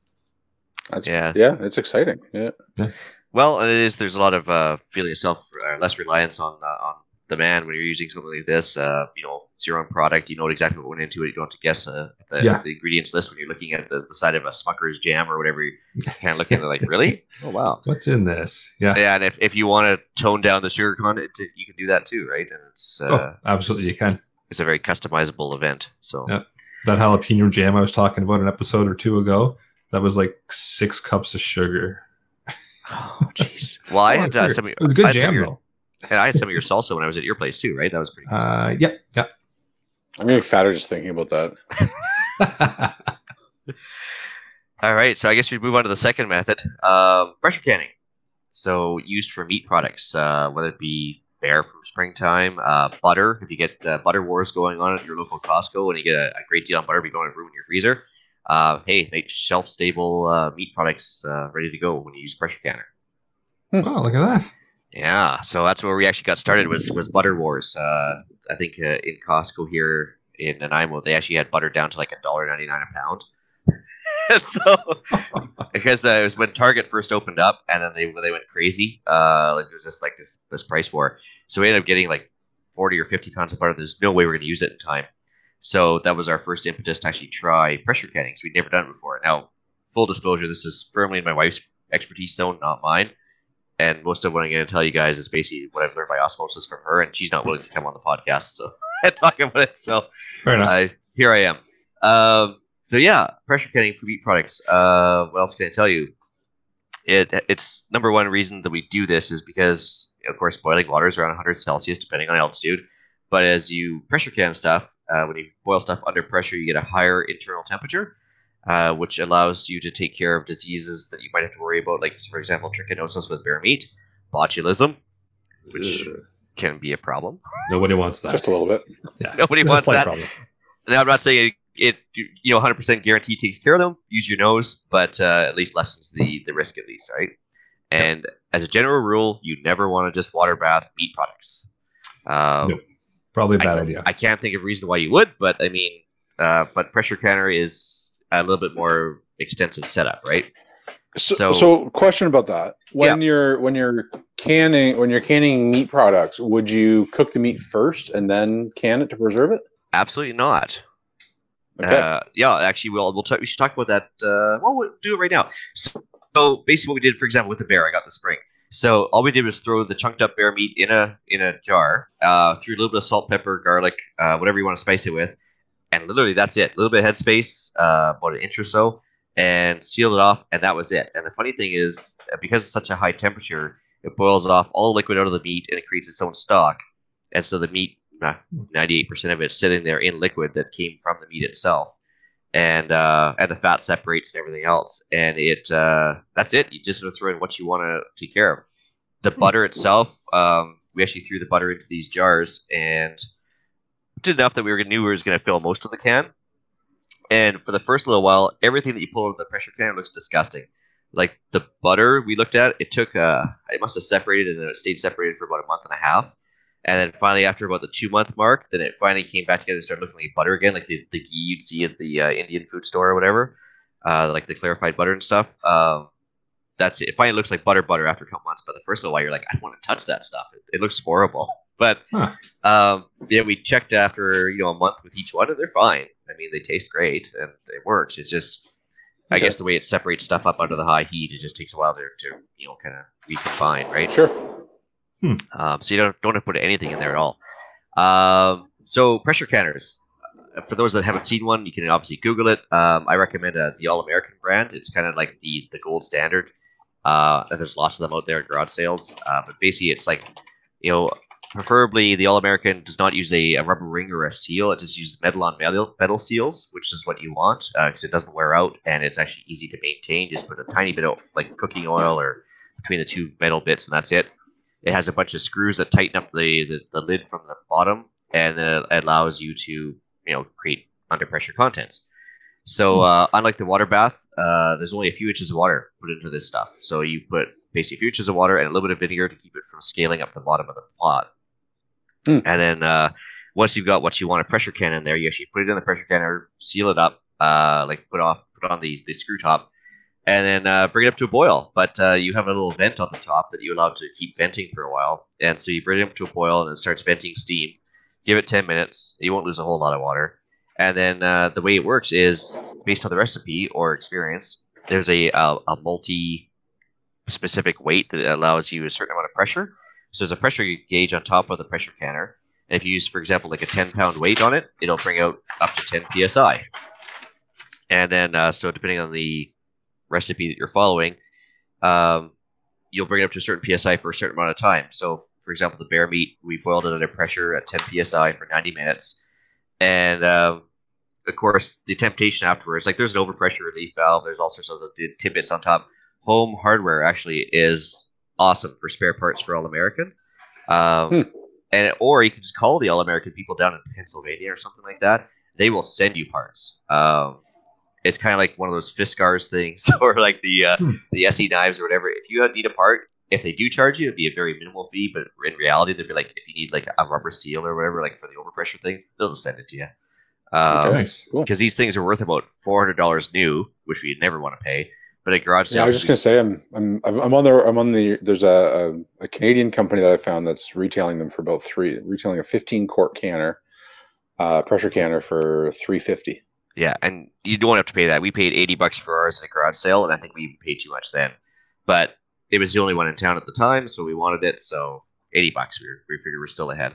That's, Yeah. yeah, it's exciting. Yeah. yeah. Well, it is. There's a lot of uh, feeling of self, uh, less reliance on uh, on demand when you're using something like this. Uh, you know, it's your own product. You know exactly what went into it. You don't have to guess uh, the, Yeah. the ingredients list when you're looking at the, the side of a Smucker's jam or whatever. You kind of look at it like, really? Oh wow. What's in this? Yeah. Yeah, and if, if you want to tone down the sugar content, you can do that too, right? And it's uh, oh, absolutely. You can. it's a very customizable event. So Yeah. that jalapeno jam I was talking about an episode or two ago. That was like six cups of sugar. Oh, jeez. Well, I had uh, some. It was good I had some jam your- though. And I had some of your salsa when I was at your place too, right? That was pretty. Good stuff. Uh, yeah, yeah. I'm getting fatter just thinking about that. All right, so I guess we move on to the second method, um, pressure canning. So used for meat products, uh, whether it be bear from springtime, uh, butter. If you get uh, butter wars going on at your local Costco and you get a, a great deal on butter, but you don't have room in your freezer. Uh, hey, make shelf stable uh, meat products uh, ready to go when you use a pressure canner. oh, look at that. Yeah, so that's where we actually got started was was butter wars. Uh, I think uh, in Costco here in Nanaimo, they actually had butter down to like a dollar ninety nine a pound. and so because uh, it was when Target first opened up, and then they they went crazy. Uh, like there was just like this this price war. So we ended up getting like forty or fifty pounds of butter. There's no way we're going to use it in time. So that was our first impetus to actually try pressure canning. So we'd never done it before. Now, full disclosure, this is firmly in my wife's expertise zone, not mine. And most of what I'm going to tell you guys is basically what I've learned by osmosis from her, and she's not willing to come on the podcast, so I talk about it. So Fair enough. uh, here I am. Um, so yeah, pressure canning for meat products. Uh, what else can I tell you? It it's number one reason that we do this is because of course boiling water is around 100 Celsius depending on altitude. But as you pressure can stuff, uh, when you boil stuff under pressure, you get a higher internal temperature, uh, which allows you to take care of diseases that you might have to worry about, like for example, trichinosis with bear meat, botulism, which can be a problem. Nobody wants that. Just a little bit. Yeah. Nobody It's wants that. problem. Now, I'm not saying it, you know, 100% guarantee takes care of them. Use your nose, but uh, at least lessens the the risk at least, right? And as a general rule, you never want to just water bath meat products. Um, Nope. Probably a bad I, idea. I can't think of a reason why you would, but I mean, uh, but pressure canner is a little bit more extensive setup, right? So, So- so, question about that: when you're when you're canning when you're canning meat products, would you cook the meat first and then can it to preserve it? Absolutely not. Okay. Uh, yeah, actually, we'll we'll talk, we should talk about that. Uh, well, we'll do it right now. So, so basically, what we did, for example, with the bear, I got the spring. So all we did was throw the chunked up bear meat in a in a jar, uh, threw a little bit of salt, pepper, garlic, uh, whatever you want to spice it with, and literally that's it. A little bit of headspace, uh, about an inch or so, and sealed it off, and that was it. And the funny thing is, uh, because it's such a high temperature, it boils off all the liquid out of the meat, and it creates its own stock. And so the meat, ninety-eight percent of it, is sitting there in liquid that came from the meat itself, and uh, and the fat separates and everything else, and it uh, that's it. You just gonna throw in what you want to take care of. The butter itself, um, we actually threw the butter into these jars and enough that we were knew we was gonna fill most of the can. And for the first little while, everything that you pull out of the pressure can looks disgusting. Like the butter we looked at, it took uh, it must have separated and then it stayed separated for about a month and a half. And then finally, after about the two month mark, then it finally came back together and started looking like butter again, like the, the ghee you'd see at the uh, Indian food store or whatever, uh, like the clarified butter and stuff. Um, that's it. It finally looks like butter butter after a couple months, but the first little while you're like, I don't want to touch that stuff. It, it looks horrible. But Huh. um, yeah, we checked after you know a month with each one, and they're fine. I mean, they taste great and it works. It's just, I Okay. guess, the way it separates stuff up under the high heat, it just takes a while to, to you know kind of recombine, right? Sure. Um, so you don't don't have to put anything in there at all. Um, so pressure canners. Uh, For those that haven't seen one, you can obviously Google it. Um, I recommend uh, the All American brand. It's kind of like the the gold standard. Uh, and there's lots of them out there at garage sales. Uh, but basically, it's like you know, preferably the All American does not use a, a rubber ring or a seal. It just uses metal on metal metal seals, which is what you want because it doesn't wear out and it's actually easy to maintain. Just put a tiny bit of like cooking oil or between the two metal bits, and that's it. It has a bunch of screws that tighten up the, the, the lid from the bottom, and then it allows you to you know create under pressure contents. So uh, unlike the water bath, uh, there's only a few inches of water put into this stuff. So you put basically a few inches of water and a little bit of vinegar to keep it from scaling up the bottom of the pot. Hmm. And then uh, once you've got what you want a pressure can in there, you actually put it in the pressure canner, seal it up, uh, like put off put on the the screw top, and then uh, bring it up to a boil. But uh, you have a little vent on the top that you allow to keep venting for a while, and so you bring it up to a boil and it starts venting steam. Give it ten minutes. You won't lose a whole lot of water. And then uh, the way it works is based on the recipe or experience. There's a a, a multi specific weight that allows you a certain amount of pressure. So there's a pressure gauge on top of the pressure canner, And if you use, for example, like a 10 pound weight on it, it'll bring out up to 10 psi. And then, uh, so depending on the recipe that you're following, um, you'll bring it up to a certain psi for a certain amount of time. So, for example, the bear meat, we boiled it under pressure at 10 psi for 90 minutes. And um, of course, the temptation afterwards, like there's an overpressure relief valve, there's all sorts of the tidbits on top. Home hardware actually is awesome for spare parts for All American. Um, Hmm. and or you can just call the All American people down in Pennsylvania or something like that. They will send you parts. Um, it's kind of like one of those Fiskars things, or like the uh, Hmm. the SE knives or whatever. If you need a part, if they do charge you, it'd be a very minimal fee. But in reality, they'd be like, if you need like a rubber seal or whatever, like for the overpressure thing, they'll just send it to you. Um, nice. Cool. because these things are worth about four hundred dollars new, which we'd never want to pay. But at garage Yeah, I was just gonna say I'm I'm I'm on the I'm on the there's a, a, a Canadian company that I found that's retailing them for about three retailing a 15 quart canner, uh, pressure canner for 350. yeah, and you don't have to pay that. We paid eighty bucks for ours at a garage sale, and I think we even paid too much then. But it was the only one in town at the time, so we wanted it. So eighty bucks, we, were, we figured we're still ahead.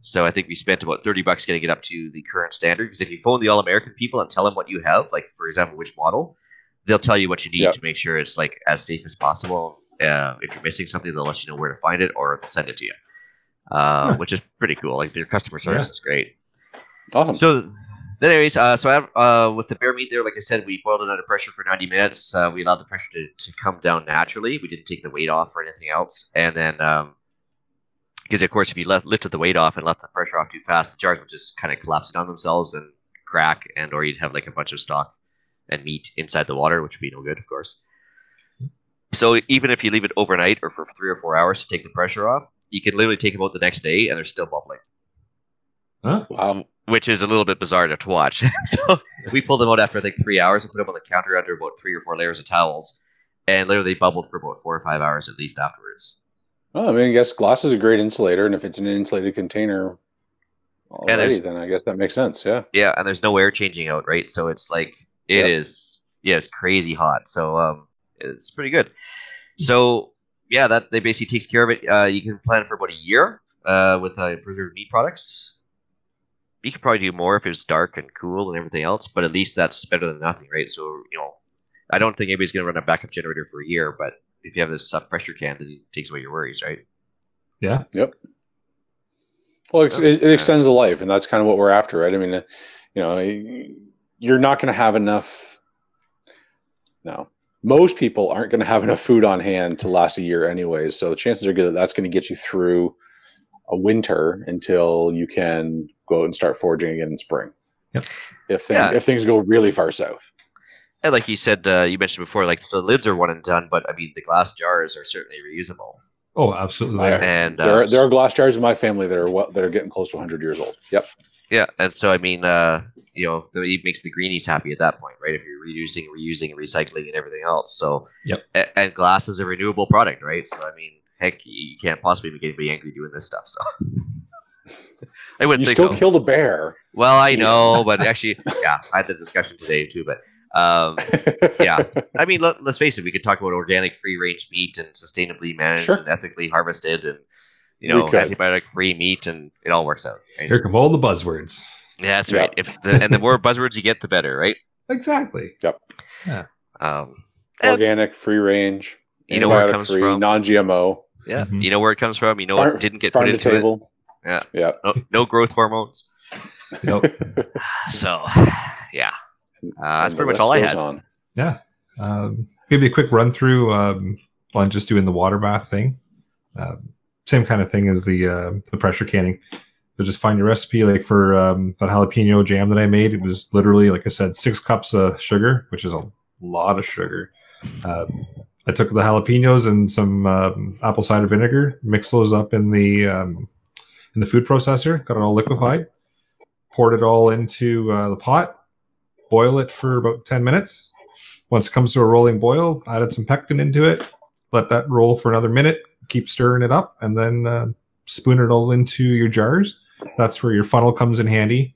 So I think we spent about thirty bucks getting it up to the current standard. Because if you phone the All American people and tell them what you have, like for example, which model, they'll tell you what you need Yep. to make sure it's like as safe as possible. Uh, if you're missing something, they'll let you know where to find it or they'll send it to you, uh, Huh. which is pretty cool. Like their customer service Yeah. is great. Awesome. So, anyways, uh, so I have, uh, with the bear meat there, like I said, we boiled it under pressure for 90 minutes. Uh, we allowed the pressure to, to come down naturally. We didn't take the weight off or anything else. And then, um, because of course, if you left, lifted the weight off and left the pressure off too fast, the jars would just kind of collapse down themselves and crack, and or you'd have like a bunch of stock and meat inside the water, which would be no good, of course. So even if you leave it overnight or for three or four hours to take the pressure off, you can literally take them out the next day and they're still bubbling Huh? wow. which is a little bit bizarre to watch. so we pulled them out after like three hours and put them on the counter under about three or four layers of towels, and literally they bubbled for about four or five hours at least afterwards. Well, I mean, I guess glass is a great insulator, and if it's an insulated container, already, there's- then I guess that makes sense. Yeah. Yeah, and there's no air changing out, right? So it's like it is, Yep. yeah, it's crazy hot. So um, it's pretty good. So yeah, that they basically takes care of it. Uh, you can plan for about a year uh, with uh, preserved meat products. You could probably do more if it was dark and cool and everything else, but at least that's better than nothing, right? So you know, I don't think anybody's going to run a backup generator for a year, but if you have this uh, pressure can, then it takes away your worries, right? Yeah. Yep. Well, it, it extends the life, and that's kind of what we're after, right? I mean, uh, you know, y- you're not going to have enough. No, most people aren't going to have enough food on hand to last a year, anyways. So the chances are good that that's going to get you through a winter until you can go out and start foraging again in spring. Yep. If things, Yeah. if things go really far south. And like you said, uh, you mentioned before, like so the lids are one and done, but I mean the glass jars are certainly reusable. Oh, absolutely. I- they are. And There uh, are, there are glass jars in my family that are that are getting close to 100 years old. Yep. Yeah, and so I mean, uh, you know, the- it makes the greenies happy at that point, right? If you're reusing, reusing, and recycling, and everything else. So, Yep. And glass is a renewable product, right? So I mean, heck, you can't possibly make anybody angry doing this stuff. So I wouldn't You think still so. killed a bear. well, I know, but actually, yeah, I had the discussion today too. But um, Yeah. I mean, let, let's face it. We could talk about organic, free-range meat and sustainably managed Sure. and ethically harvested, and you know, antibiotic-free meat, and it all works out. Right? Here come all the buzzwords. Yeah, that's Yeah. right. If the, and the more buzzwords you get, the better, right? Exactly. Um, organic, free range, You know where it comes free, from. non-GMO, yeah, Mhm. you know where it comes from. You know farm, it didn't get farm put to into table. Yeah. yeah. No, no growth hormones. Yep. So, yeah, uh, that's pretty much all I goes had. on. Yeah. Um, give you a quick run through um, on just doing the water bath thing. Um, same kind of thing as the uh, the pressure canning. Just find your recipe. Like for um, that jalapeno jam that I made, it was literally, like I said, six cups of sugar, which is a lot of sugar. Um, I took the jalapenos and some um, apple cider vinegar, mixed those up in the um, in the food processor, got it all liquefied, poured it all into uh, the pot, boil it for about ten minutes. Once it comes to a rolling boil, added some pectin into it, let that roll for another minute, keep stirring it up, and then uh, spoon it all into your jars. That's where your funnel comes in handy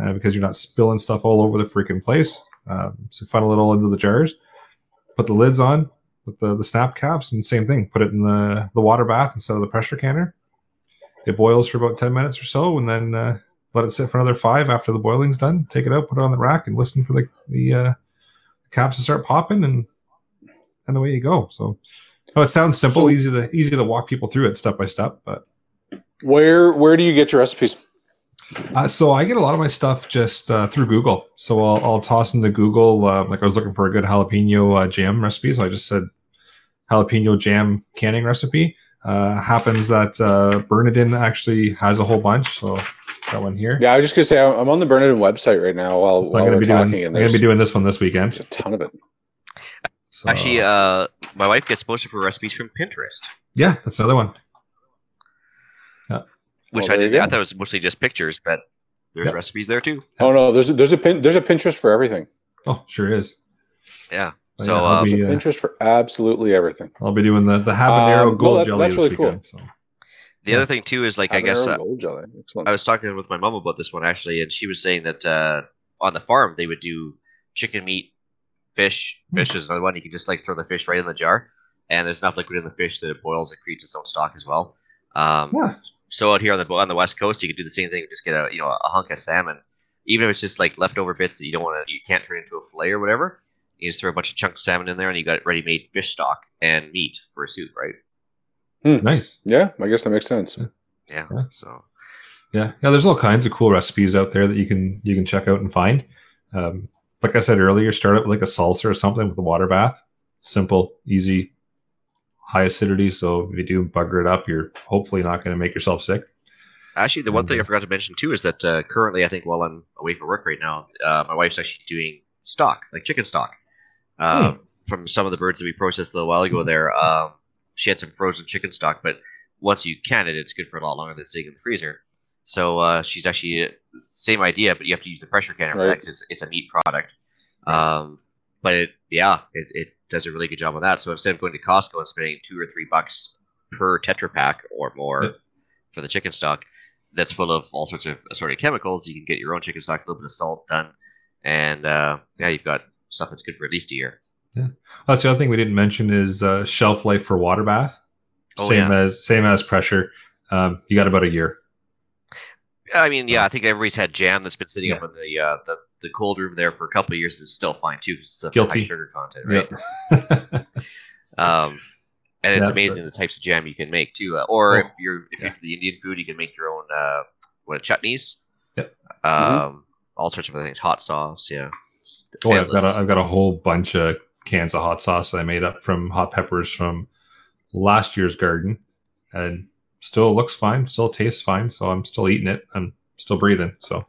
uh, because you're not spilling stuff all over the freaking place. Um, so funnel it all into the jars, put the lids on with the, the snap caps, and same thing. Put it in the, the water bath instead of the pressure canner. It boils for about ten minutes or so, and then uh, let it sit for another five after the boiling's done. Take it out, put it on the rack, and listen for the the uh, caps to start popping, and and away you go. So, oh, it sounds simple, easy to easy to walk people through it step by step, but Where where do you get your recipes? Uh, so I get a lot of my stuff just uh, through Google. So I'll, I'll toss into Google. Uh, like I was looking for a good jalapeno uh, jam recipe, so I just said jalapeno jam canning recipe. Uh, happens that uh, Bernardin actually has a whole bunch. So that one here. Yeah, I was just gonna say I'm I'm on the Bernardin website right now while, So while I'm we're gonna be talking, doing. I'm gonna be doing this one this weekend. there's a ton of it. So, Actually, uh, my wife gets most of her recipes from Pinterest, yeah, that's another one. Which Well, I there you did. I go. thought it was mostly just pictures, but there's Yep. recipes there too. Oh no, there's a, there's a pin, there's a Pinterest for everything. Oh, sure is. Yeah. But So yeah, I'll, uh, be, uh, Pinterest for absolutely everything. I'll be doing the the habanero Um, well, gold that- jelly that's this really cool. So the yeah. other thing too is like I guess Habanero uh, gold jelly. Excellent. I was talking with my mom about this one actually, and she was saying that uh, on the farm they would do chicken meat, fish. Hmm. Fish is another one. You can just like throw the fish right in the jar, and there's enough liquid in the fish that it boils and creates its own stock as well. Um, yeah, So out here on the on the west coast, you could do the same thing. Just get a you know a hunk of salmon, even if it's just like leftover bits that you don't want to, you can't turn into a fillet or whatever. You just throw a bunch of chunks of salmon in there, and you got ready-made fish stock and meat for a soup, right? nice. yeah, I guess that makes sense. Yeah. Yeah. So Yeah, yeah. There's all kinds of cool recipes out there that you can you can check out and find. Um, like I said earlier, start out with like a salsa or something with a water bath. Simple, easy, high acidity. So if you do bugger it up, you're hopefully not going to make yourself sick. Actually, the one thing I Mhm. forgot to mention too is that uh, currently, I think while I'm away from work right now, uh, my wife's actually doing stock, like chicken stock, uh, from some of the birds that we processed a little while ago. There, um, she had some frozen chicken stock, but once you can it, it's good for a lot longer than sitting in the freezer. So uh, she's actually uh, same idea, but you have to use the pressure canner for that Right. 'cause it's, it's a meat product. Um, but it, yeah, it, it does a really good job on that. So instead of going to Costco and spending two or three bucks per Tetra Pak or more Yep. for the chicken stock, that's full of all sorts of assorted chemicals. You can get your own chicken stock, a little bit of salt done, and uh, yeah, you've got stuff that's good for at least a year. Yeah, that's the other thing we didn't mention is uh, shelf life for water bath. Oh, same yeah. as same as pressure. Um, you got about a year. I mean, yeah, I think everybody's had jam that's been sitting up Yeah. in the, uh, the the cold room there for a couple of years. is still fine too, because it's such Guilty. high sugar content, right? Yeah. Um, and it's Yeah, amazing the types of jam you can make too. Uh, or Oh, if you're if yeah. you're the Indian food, you can make your own uh, what chutneys. Yep. Um, all sorts of other things. Hot sauce, yeah. Oh, I've got a, I've got a whole bunch of cans of hot sauce that I made up from hot peppers from last year's garden, and still looks fine, still tastes fine. So I'm still eating it. I'm still breathing. So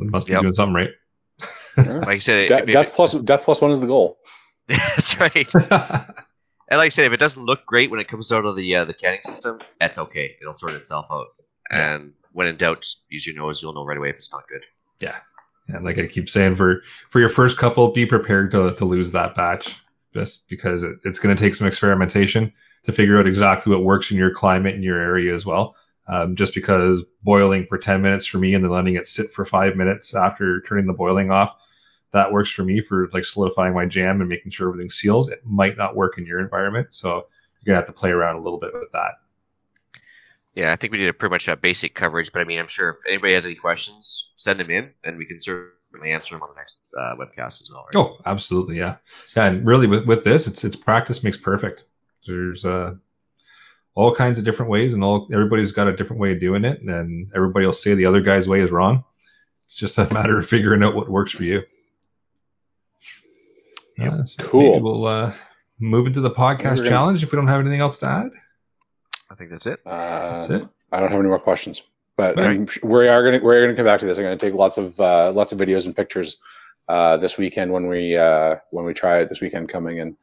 I must be Yep. doing something right. like I said, De- if- if- death plus death plus one is the goal. that's right. And like I said, if it doesn't look great when it comes out of the uh, the canning system, that's okay. It'll sort itself out. And when in doubt, just use your nose. You'll know right away if it's not good. Yeah. And like I keep saying, for for your first couple, be prepared to to lose that batch, just because it, it's going to take some experimentation to figure out exactly what works in your climate and your area as well. Um, just because boiling for ten minutes for me and then letting it sit for five minutes after turning the boiling off, that works for me for like solidifying my jam and making sure everything seals. It might not work in your environment, so you're gonna have to play around a little bit with that. Yeah, I think we did a pretty much a basic coverage, but I mean, I'm sure if anybody has any questions, send them in, and we can certainly answer them on the next uh, webcast as well. Right? Oh, absolutely, yeah, yeah. And really, with, with this, it's it's practice makes perfect. There's uh, all kinds of different ways, and all everybody's got a different way of doing it, and everybody will say the other guy's way is wrong. It's just a matter of figuring out what works for you. Yep. Uh, so Cool. maybe We'll uh, move into the podcast gonna- challenge if we don't have anything else to add. I think that's it. Uh, That's it. I don't have any more questions, but Right. I'm sh- we are gonna we're gonna come back to this. I'm gonna take lots of uh, lots of videos and pictures uh, this weekend when we uh, when we try it this weekend coming, and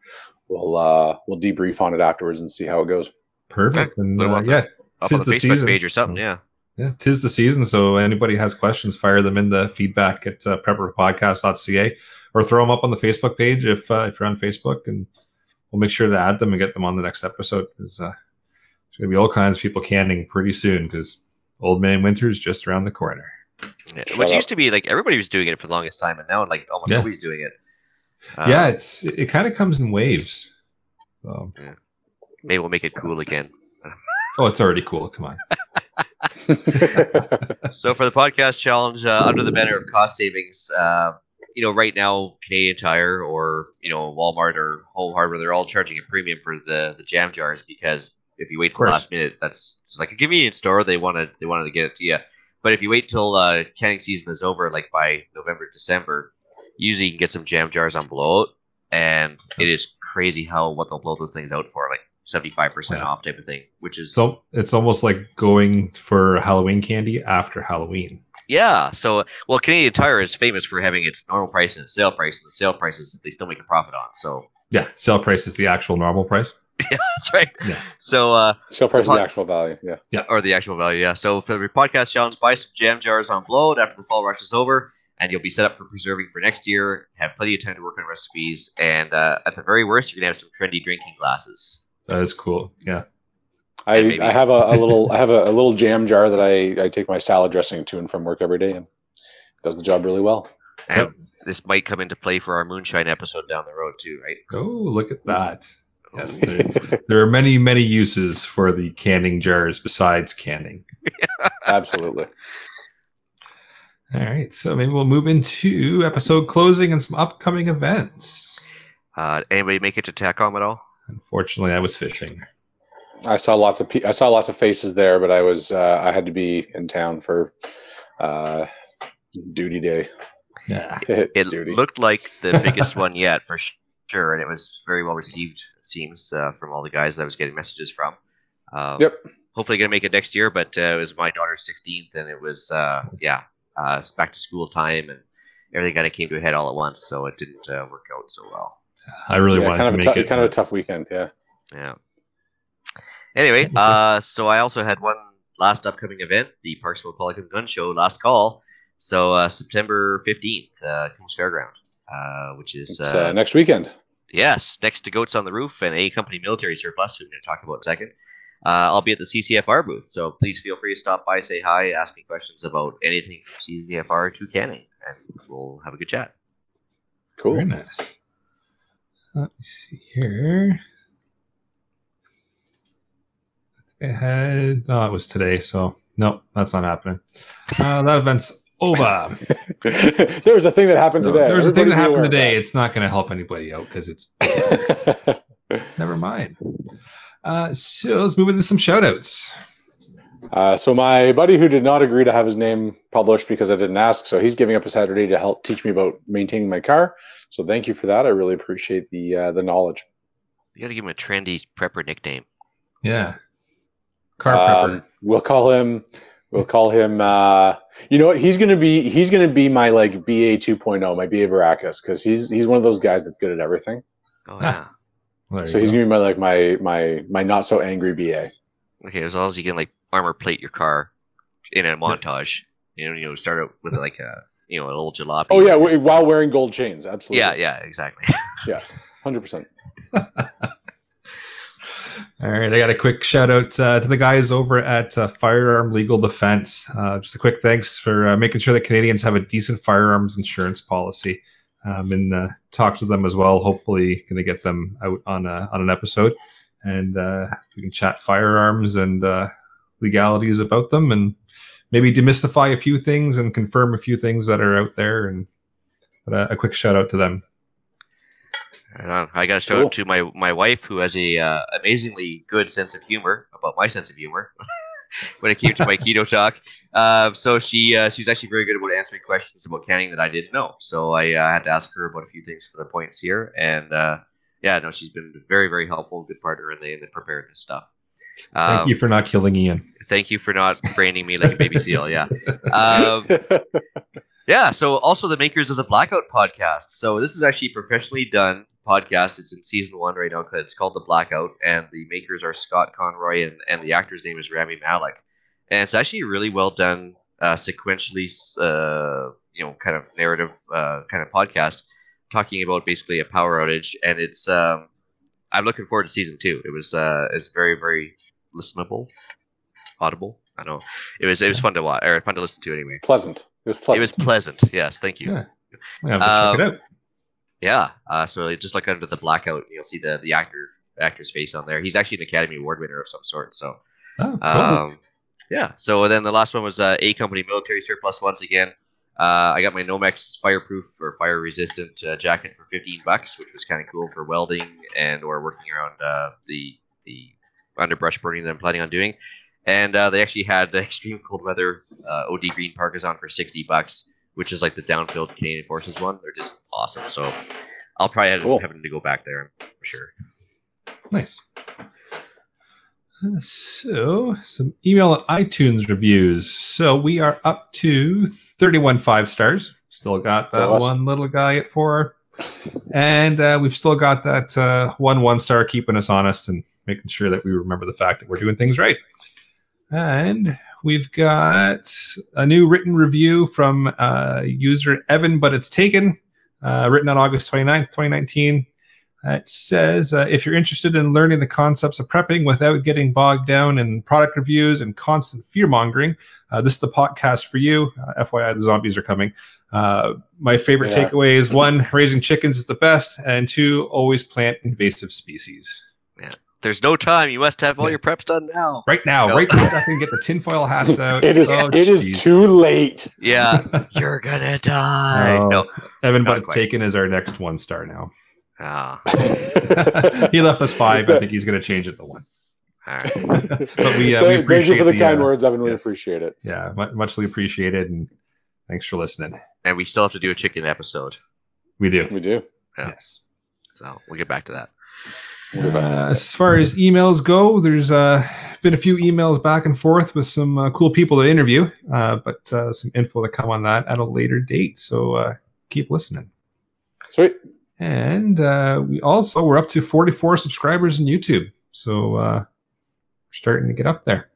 we'll uh, we'll debrief on it afterwards and see how it goes. Perfect. And uh, yeah, Up Tis on the, the Facebook season. page or something. Yeah. Yeah, tis the season. So anybody has questions, fire them in the feedback at uh, prepperpodcast.ca or throw them up on the Facebook page if uh, if you're on Facebook, and we'll make sure to add them and get them on the next episode because uh, there's going to be all kinds of people canning pretty soon because Old Man Winter's just around the corner. Yeah, Which up. used to be like everybody was doing it for the longest time, and now like almost Yeah. nobody's doing it. Uh, yeah, it's it, kind of comes in waves. So maybe we'll make it cool again. Oh, it's already cool. Come on. so for the podcast challenge, uh, under the banner of cost savings, uh, you know, right now Canadian Tire or you know Walmart or Home Hardware, they're all charging a premium for the the jam jars because if you wait till the last minute, that's it's like a convenience store. They wanted they wanted to get it to you, but if you wait till uh, canning season is over, like by November December, usually you can get some jam jars on blowout, and it is crazy how what they'll blow those things out for, like seventy five percent Yeah. off type of thing, which is So it's almost like going for Halloween candy after Halloween. Yeah. So, well, Canadian Tire is famous for having its normal price and its sale price, and the sale prices they still make a profit on. So Yeah, sale price is the actual normal price. Yeah, that's right. Yeah. So, uh, Sale price is the actual value. Yeah. Yeah. or the actual value, yeah. So for the podcast challenge, buy some jam jars on blowout after the fall rush is over, and you'll be set up for preserving for next year. Have plenty of time to work on recipes, and uh, at the very worst, you're gonna have some trendy drinking glasses. That is cool. Yeah. I, I have a, a little I have a, a little jam jar that I, I take my salad dressing to and from work every day and does the job really well. And Yep. this might come into play for our moonshine episode down the road too, right? Oh, look at that. Yes, there, there are many, many uses for the canning jars besides canning. Absolutely. All right, so maybe we'll move into episode closing and some upcoming events. Uh, anybody make it to TACOM at all? Unfortunately, I was fishing. I saw lots of pe- I saw lots of faces there, but I was uh, I had to be in town for uh, duty day. Yeah. It duty. looked like the biggest one yet, for sure, and it was very well received. It seems uh, from all the guys that I was getting messages from. Um, Yep. Hopefully, gonna make it next year, but uh, it was my daughter's 16th, and it was uh, yeah, uh, it's back to school time, and everything kind of came to a head all at once, so it didn't uh, work out so well. I really yeah, wanted kind to of make tou- it. kind of a tough weekend. Yeah. Yeah. Anyway, Thank you, sir. uh, so I also had one last upcoming event, the Parksville Pelican Gun Show, last call. So uh, September 15th, uh, Coombs Fairground, uh, which is uh, uh, next weekend. Yes, next to Goats on the Roof and A Company Military Surplus, who we're going to talk about in a second. Uh, I'll be at the CCFR booth, so please feel free to stop by, say hi, ask me questions about anything from CCFR to canning, and we'll have a good chat. Cool. Very nice. Let me see here. I had. Oh, it was today, so no, that's not happening. Uh, that event's over. there was a thing that happened So, today. There was a thing that happened today. It's not going to help anybody out because it's never mind. Uh, so let's move into some shout outs. Uh, so my buddy who did not agree to have his name published because I didn't ask, so he's giving up a Saturday to help teach me about maintaining my car. So thank you for that. I really appreciate the uh, the knowledge. You got to give him a trendy prepper nickname. Yeah. Car prepper. Um, we'll call him. We'll call him. Uh, you know what? He's gonna be. He's gonna be my like BA 2.0, my BA Baracus, because he's he's one of those guys that's good at everything. Oh, Ah. yeah. Well, So he's go. gonna be my like my my my not so angry BA. Okay, as long as you can, like, armor plate your car in a montage. You know, you know, start out with, like, a, you know, a little jalopy. Oh yeah, w- while wearing gold chains, absolutely. Yeah, yeah, exactly. yeah, hundred percent. All right, I got a quick shout out uh, to the guys over at uh, Firearm Legal Defense. Uh, just a quick thanks for uh, making sure that Canadians have a decent firearms insurance policy. Um, and uh, talk to them as well. Hopefully, going to get them out on a, on an episode, and uh, we can chat firearms and uh, legalities about them, and maybe demystify a few things and confirm a few things that are out there. And but uh, a quick shout out to them. Right. I got to show Cool. it to my my wife, who has a uh, amazingly good sense of humor about my sense of humor when it came to my keto talk. Uh, so she uh, she was actually very good about answering questions about canning that I didn't know. So I uh, had to ask her about a few things for the points here, and uh, yeah, no, she's been very very helpful, good partner in the in the preparedness stuff. Thank Um, you for not killing Ian. Thank you for not branding me like a baby seal. Yeah. Um, yeah. So also the makers of the Blackout podcast. So this is actually professionally done podcast. It's in season one right now. It's called the Blackout, and the makers are Scott Conroy and, and the actor's name is Rami Malek. And it's actually really well done, uh, sequentially, uh, you know, kind of narrative uh, kind of podcast talking about basically a power outage. And it's um, I'm looking forward to season two. It was uh, it's very very listenable, audible. I don't know. It was it was fun to watch or fun to listen to anyway. pleasant. It was pleasant. It was pleasant. Yes, thank you. Yeah. I have to check it Um, out. Yeah. Uh, so just look under the blackout, you'll see the the actor actor's face on there. He's actually an Academy Award winner of some sort. So Oh, cool. Um, yeah. So then the last one was uh, A Company Military Surplus once again. Uh, I got my Nomex fireproof or fire resistant uh, jacket for 15 bucks, which was kind of cool for welding and or working around uh, the the underbrush burning that I'm planning on doing. And uh, they actually had the extreme cold weather uh, OD green parkas on for 60 bucks, which is like the downfield Canadian Forces one. They're just awesome. So I'll probably have, Cool. having to go back there for sure. Nice. Uh, So, some email and iTunes reviews. So, we are up to 31 five stars. Still got that Awesome. one little guy at four. And uh, we've still got that uh, one one star keeping us honest and making sure that we remember the fact that we're doing things right. And we've got a new written review from uh, user Evan, but it's taken, uh, written on August 29th, 2019. Uh, it says uh, if you're interested in learning the concepts of prepping without getting bogged down in product reviews and constant fear mongering, uh, this is the podcast for you. Uh, FYI, the zombies are coming. Uh, my favorite Yeah. takeaway is one, raising chickens is the best, and two, always plant invasive species. There's no time. You must have all your preps done now. Right now, No. right this second, get the tinfoil hats out. It is Oh, it is too late. Yeah, you're gonna die. Oh. No. Evan, Not but it's quite. taken as our next one star now. Ah, he left us five. I think he's going to change it to one. all right. But we, uh, we Thank- Thank you appreciate for the, the, kind uh, words, Evan. We yes. appreciate it. Yeah, mu- muchly appreciated, and thanks for listening. And we still have to do a chicken episode, We do. We do. Yeah. Yes. so we'll get back to that. We'll get back to Uh, as far as emails go, there's uh, been a few emails back and forth with some uh, cool people to interview, uh, but uh, some info to come on that at a later date. So uh, keep listening. Sweet. And uh, we also we're up to 44 subscribers on YouTube, so uh, we're starting to get up there.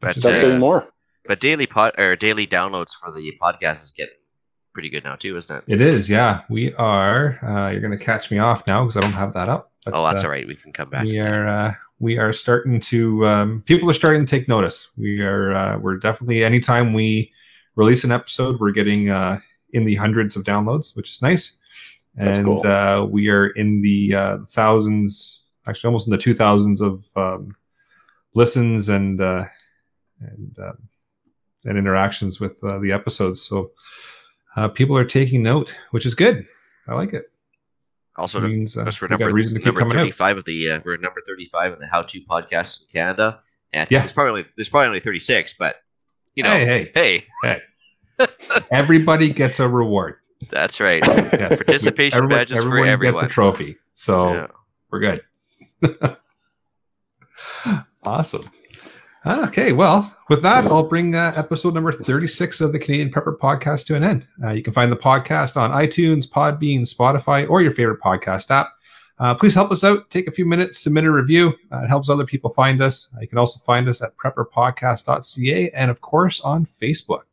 But That's uh, getting more. but daily pod or daily downloads for the podcast is getting pretty good now too, isn't it? It is, yeah. We are. Uh, you're going to catch me off now because I don't have that up. But, oh, that's uh, all right. We can come back. we are uh, we are starting to um, people are starting to take notice we are uh, we're definitely anytime we release an episode we're getting uh, in the hundreds of downloads which is nice That's and cool. uh, we are in the uh, thousands actually almost in the two thousands of um, listens and uh, and um, and interactions with uh, the episodes so uh, people are taking note which is good i like it Also, It means uh, just for we got number, reason to keep number coming out 35 of the uh, we're number 35 in the how to podcasts in Canada. And Yeah. there's probably only, there's probably only 36, but you know, hey hey hey, everybody gets a reward that's right. Yes. Participation Everyone- badges for everyone everyone. The trophy, so Yeah. we're good. awesome. Okay, well, with that, I'll bring uh, episode number 36 of the Canadian Prepper Podcast to an end. Uh, you can find the podcast on iTunes, Podbean, Spotify, or your favorite podcast app. Uh, please help us out. Take a few minutes, submit a review. Uh, it helps other people find us. Uh, you can also find us at prepperpodcast.ca and, of course, on Facebook.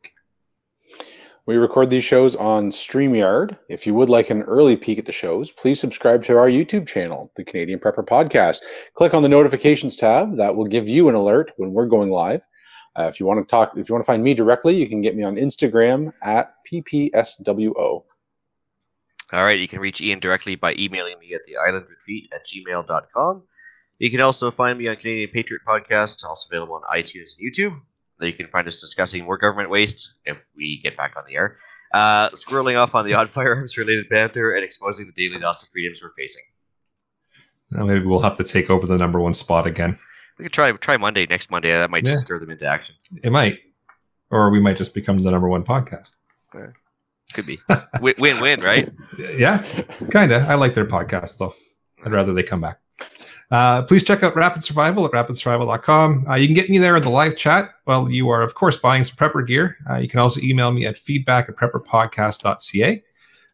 We record these shows on StreamYard. If you would like an early peek at the shows, please subscribe to our YouTube channel, the Canadian Prepper Podcast. Click on the notifications tab. That will give you an alert when we're going live. Uh, if you want to talk, if you want to find me directly, you can get me on Instagram at ppswo. All right, you can reach Ian directly by emailing me at the island retreat at gmail.com. You can also find me on Canadian Patriot Podcast, also available on iTunes and YouTube. You can find us discussing more government waste if we get back on the air, uh, squirreling off on the odd firearms related banter, and exposing the daily loss of freedoms we're facing. Now maybe we'll have to take over the number one spot again. We could try try Monday next Monday. That might Yeah. just stir them into action. It might, or we might just become the number one podcast. Could be win win, win right? Yeah, kind of. I like their podcast though. I'd rather they come back. Uh, please check out Rapid Survival at rapidsurvival.com. Uh, you can get me there in the live chat while you are, of course, buying some prepper gear. Uh, you can also email me at feedback at prepperpodcast.ca.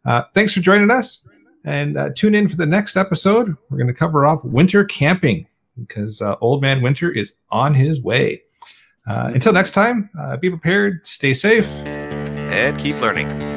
Uh, thanks for joining us and uh, tune in for the next episode. We're going to cover off winter camping because uh, Old Man Winter is on his way. Uh, until next time, be prepared, stay safe. And keep learning.